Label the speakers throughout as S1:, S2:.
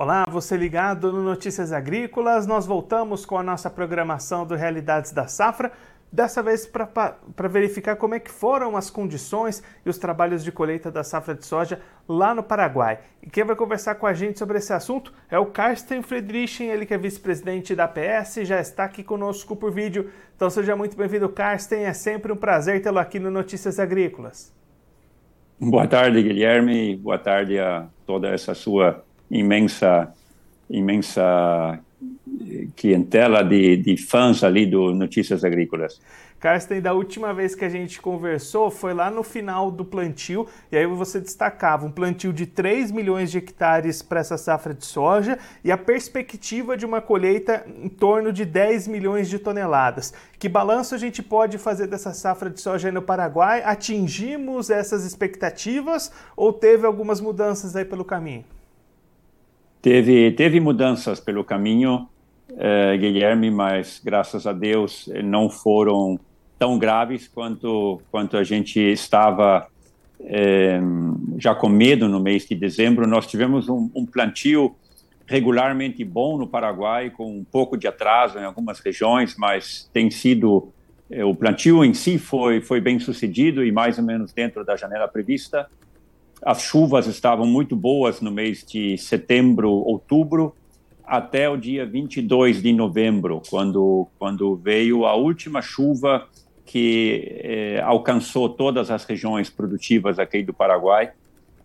S1: Olá, você ligado no Notícias Agrícolas. Nós voltamos com a nossa programação do Realidades da Safra, dessa vez para verificar como é que foram as condições e os trabalhos de colheita da safra de soja lá no Paraguai. E quem vai conversar com a gente sobre esse assunto é o Carsten Friedrichen, ele que é vice-presidente da PS, já está aqui conosco por vídeo. Então seja muito bem-vindo, Carsten. É sempre um prazer tê-lo aqui no Notícias Agrícolas.
S2: Boa tarde, Guilherme. Boa tarde a toda essa sua imensa, imensa clientela de, de fãs ali do Notícias Agrícolas.
S1: Carsten, da última vez que a gente conversou foi lá no final do plantio, e aí você destacava um plantio de 3 milhões de hectares para essa safra de soja e a perspectiva de uma colheita em torno de 10 milhões de toneladas. Que balanço a gente pode fazer dessa safra de soja aí no Paraguai? Atingimos essas expectativas ou teve algumas mudanças aí pelo caminho?
S2: Teve, teve mudanças pelo caminho, eh, Guilherme, mas graças a Deus não foram tão graves quanto, quanto a gente estava eh, já com medo no mês de dezembro. Nós tivemos um, um plantio regularmente bom no Paraguai, com um pouco de atraso em algumas regiões, mas tem sido eh, o plantio em si foi foi bem sucedido e mais ou menos dentro da janela prevista. As chuvas estavam muito boas no mês de setembro, outubro, até o dia 22 de novembro, quando, quando veio a última chuva que eh, alcançou todas as regiões produtivas aqui do Paraguai.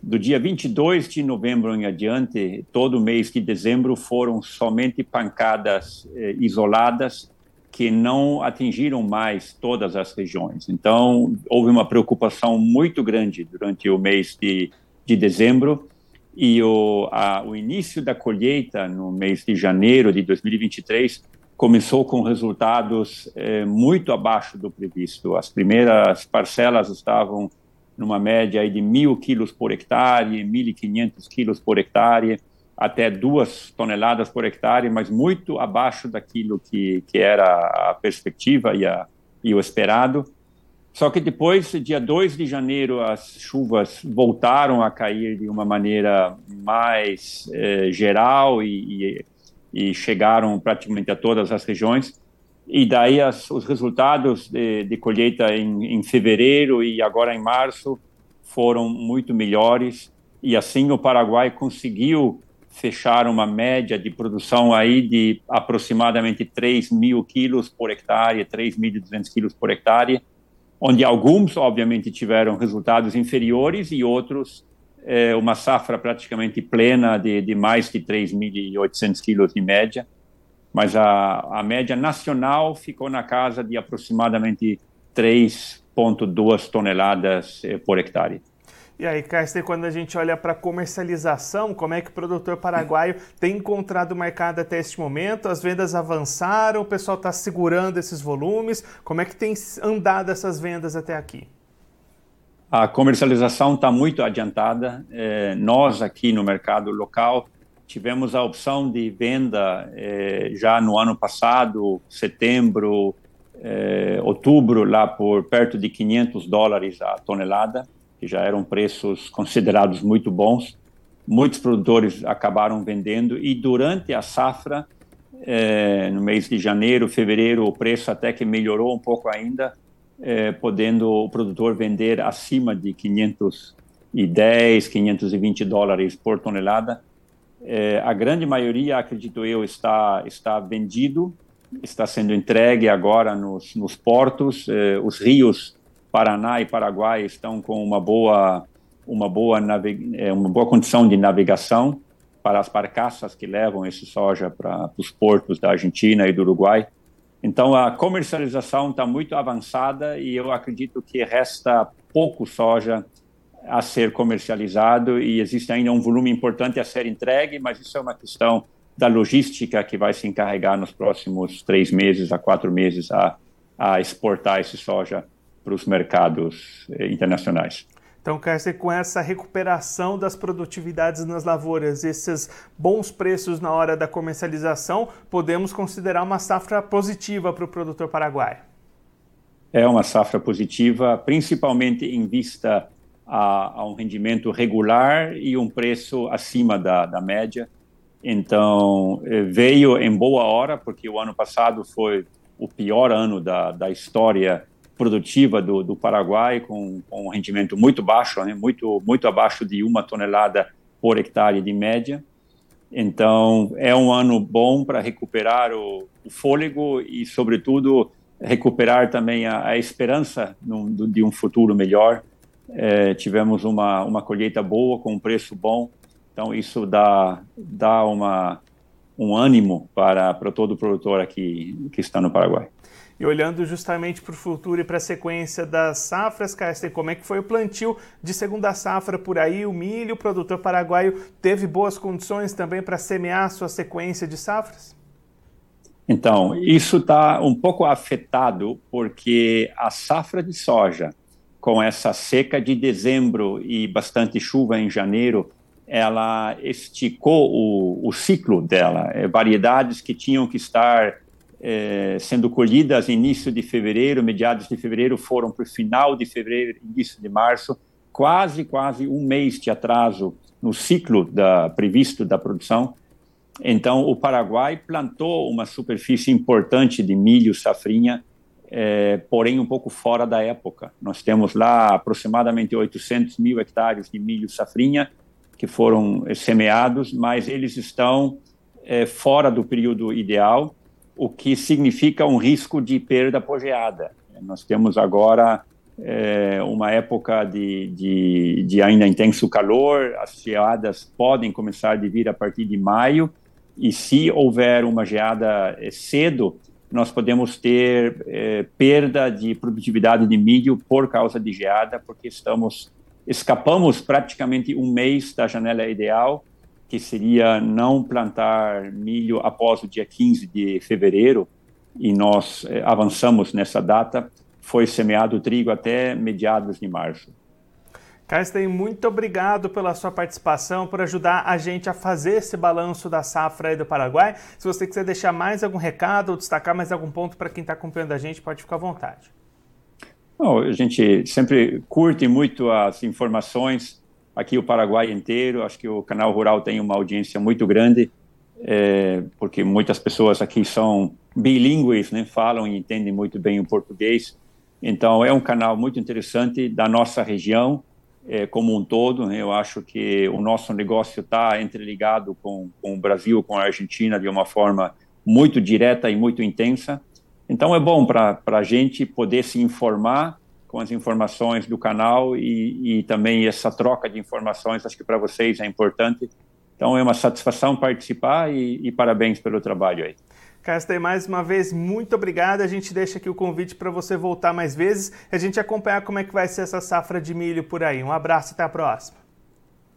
S2: Do dia 22 de novembro em adiante, todo mês de dezembro foram somente pancadas eh, isoladas que não atingiram mais todas as regiões. Então, houve uma preocupação muito grande durante o mês de, de dezembro e o, a, o início da colheita no mês de janeiro de 2023 começou com resultados eh, muito abaixo do previsto. As primeiras parcelas estavam numa média de mil quilos por hectare, 1.500 quilos por hectare, até duas toneladas por hectare, mas muito abaixo daquilo que, que era a perspectiva e, a, e o esperado. Só que depois, dia 2 de janeiro, as chuvas voltaram a cair de uma maneira mais eh, geral e, e, e, chegaram praticamente a todas as regiões. E daí as, os resultados de, de colheita em, em fevereiro e agora em março foram muito melhores. E assim o Paraguai conseguiu fechar uma média de produção aí de aproximadamente 3 mil quilos por hectare, 3.200 quilos por hectare, onde alguns, obviamente, tiveram resultados inferiores e outros é, uma safra praticamente plena de, de mais de 3.800 quilos de média, mas a, a média nacional ficou na casa de aproximadamente 3,2 toneladas é, por hectare.
S1: E aí, Carsten, quando a gente olha para comercialização, como é que o produtor paraguaio tem encontrado o mercado até este momento? As vendas avançaram, o pessoal está segurando esses volumes. Como é que tem andado essas vendas até aqui?
S2: A comercialização está muito adiantada. É, nós aqui no mercado local tivemos a opção de venda é, já no ano passado, setembro, é, outubro, lá por perto de 500 dólares a tonelada que já eram preços considerados muito bons. Muitos produtores acabaram vendendo e durante a safra, é, no mês de janeiro, fevereiro, o preço até que melhorou um pouco ainda, é, podendo o produtor vender acima de 510, 520 dólares por tonelada. É, a grande maioria, acredito eu, está está vendido, está sendo entregue agora nos, nos portos. os rios Paraná e Paraguai estão com uma boa uma boa é, uma boa condição de navegação para as barcaças que levam esse soja para os portos da Argentina e do Uruguai. Então a comercialização está muito avançada e eu acredito que resta pouco soja a ser comercializado e existe ainda um volume importante a ser entregue, mas isso é uma questão da logística que vai se encarregar nos próximos três meses a quatro meses a, a exportar esse soja para os mercados eh, internacionais.
S1: Então, Kaiser, com essa recuperação das produtividades nas lavouras, esses bons preços na hora da comercialização, podemos considerar uma safra positiva para o produtor paraguaio?
S2: É uma safra positiva, principalmente em vista a, a um rendimento regular e um preço acima da, da média. Então, eh, veio em boa hora, porque o ano passado foi o pior ano da, da história produtiva do, do Paraguai, com, com, um rendimento muito baixo, né? muito, muito abaixo de uma tonelada por hectare de média. Então, é um ano bom para recuperar o, o, fôlego e, sobretudo, recuperar também a, a esperança do, de um futuro melhor. É, tivemos uma, uma colheita boa, com um preço bom, então, isso dá, dá uma, um ânimo para, para todo produtor aqui que está no Paraguai.
S1: Olhando justamente para o futuro e para a sequência das safras, Carsten, como é que foi o plantio de segunda safra por aí? O milho, o produtor paraguaio, teve boas condições também para semear sua sequência de safras?
S2: Então, isso está um pouco afetado porque a safra de soja, com essa seca de dezembro e bastante chuva em janeiro, ela esticou o, o ciclo dela. É, variedades que tinham que estar é, sendo colhidas início de fevereiro, mediados de fevereiro, foram para o final de fevereiro, início de março, quase, quase um mês de atraso no ciclo da, previsto da produção. Então, o Paraguai plantou uma superfície importante de milho safrinha, é, porém um pouco fora da época. Nós temos lá aproximadamente 800 mil hectares de milho safrinha, que foram eh, semeados, mas eles estão é, fora do período ideal, o que significa um risco de perda geada. Nós temos agora é, uma época de, de, de, ainda intenso calor, as geadas podem começar a vir a partir de maio, e se houver uma geada cedo, nós podemos ter é, perda de produtividade de milho por causa de geada, porque estamos escapamos praticamente um mês da janela ideal, que seria não plantar milho após o dia 15 de fevereiro, e nós eh, avançamos nessa data. Foi semeado trigo até mediados de março.
S1: Carsten, muito obrigado pela sua participação, por ajudar a gente a fazer esse balanço da safra aí do Paraguai. Se você quiser deixar mais algum recado ou destacar mais algum ponto para quem está acompanhando a gente, pode ficar à vontade.
S2: Bom, a gente sempre curte muito as informações aqui o Paraguai inteiro. Acho que o canal Rural tem uma audiência muito grande, é, porque muitas pessoas aqui são bilíngues, né, falam e entendem muito bem o português. Então é um canal muito interessante da nossa região é, como um todo. Né, eu acho que o nosso negócio está entreligado com, com o Brasil, com a Argentina de uma forma muito direta e muito intensa. Então é bom para a gente poder se informar com as informações do canal e, e também essa troca de informações, acho que para vocês é importante. Então é uma satisfação participar e, e parabéns pelo trabalho aí.
S1: Castanha, mais uma vez, muito obrigado. A gente deixa aqui o convite para você voltar mais vezes e a gente acompanhar como é que vai ser essa safra de milho por aí. Um abraço, até a próxima.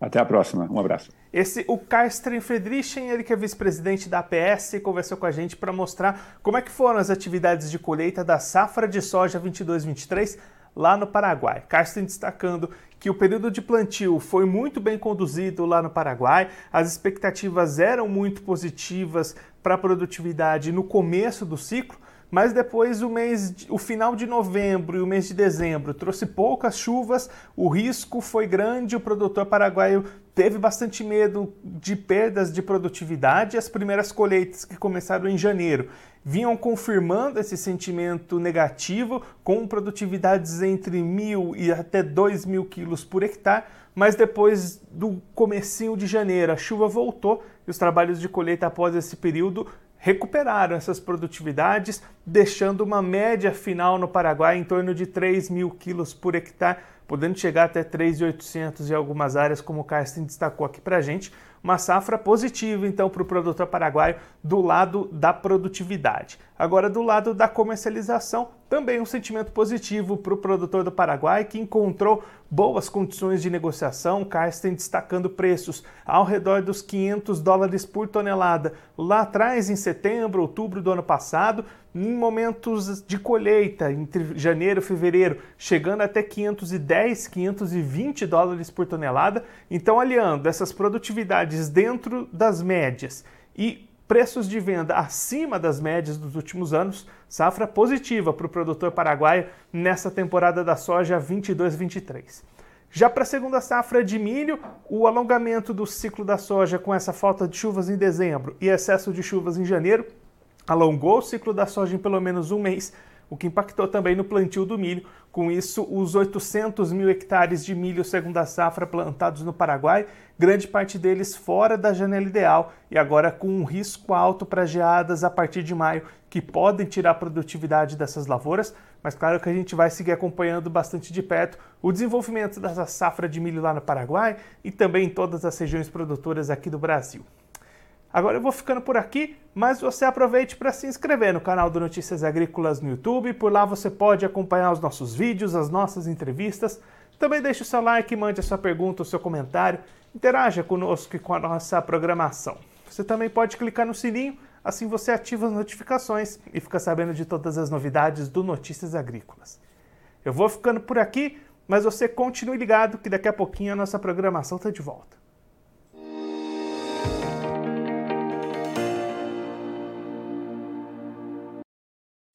S2: Até a próxima, um abraço.
S1: Esse, o Carsten Friedrichen, ele que é vice-presidente da APS, conversou com a gente para mostrar como é que foram as atividades de colheita da safra de soja 22-23 lá no Paraguai. Carsten destacando que o período de plantio foi muito bem conduzido lá no Paraguai, as expectativas eram muito positivas para a produtividade no começo do ciclo, mas depois o mês, o final de novembro e o mês de dezembro trouxe poucas chuvas, o risco foi grande, o produtor paraguaio teve bastante medo de perdas de produtividade. As primeiras colheitas que começaram em janeiro vinham confirmando esse sentimento negativo, com produtividades entre mil e até dois mil quilos por hectare, mas depois do comecinho de janeiro a chuva voltou e os trabalhos de colheita após esse período recuperaram essas produtividades, deixando uma média final no Paraguai em torno de 3 mil quilos por hectare, podendo chegar até 3.800 em algumas áreas, como o Carsten destacou aqui para a gente. Uma safra positiva, então, para o produtor paraguaio do lado da produtividade. Agora, do lado da comercialização, também um sentimento positivo para o produtor do Paraguai, que encontrou boas condições de negociação. Carsten destacando preços ao redor dos 500 dólares por tonelada lá atrás, em setembro, outubro do ano passado, em momentos de colheita, entre janeiro e fevereiro, chegando até 510, 520 dólares por tonelada. Então, aliando essas produtividades dentro das médias e preços de venda acima das médias dos últimos anos, safra positiva para o produtor paraguaio nessa temporada da soja 22-23. Já para a segunda safra de milho, o alongamento do ciclo da soja com essa falta de chuvas em dezembro e excesso de chuvas em janeiro alongou o ciclo da soja em pelo menos um mês, o que impactou também no plantio do milho. Com isso, os 800 mil hectares de milho segunda safra plantados no Paraguai, grande parte deles fora da janela ideal e agora com um risco alto para geadas a partir de maio, que podem tirar a produtividade dessas lavouras, mas claro que a gente vai seguir acompanhando bastante de perto o desenvolvimento dessa safra de milho lá no Paraguai e também em todas as regiões produtoras aqui do Brasil. Agora eu vou ficando por aqui, mas você aproveite para se inscrever no canal do Notícias Agrícolas no YouTube. Por lá você pode acompanhar os nossos vídeos, as nossas entrevistas. Também deixe o seu like, mande a sua pergunta, o seu comentário. Interaja conosco e com a nossa programação. Você também pode clicar no sininho Assim você ativa as notificações e fica sabendo de todas as novidades do Notícias Agrícolas. Eu vou ficando por aqui, mas você continue ligado que daqui a pouquinho a nossa programação está de volta.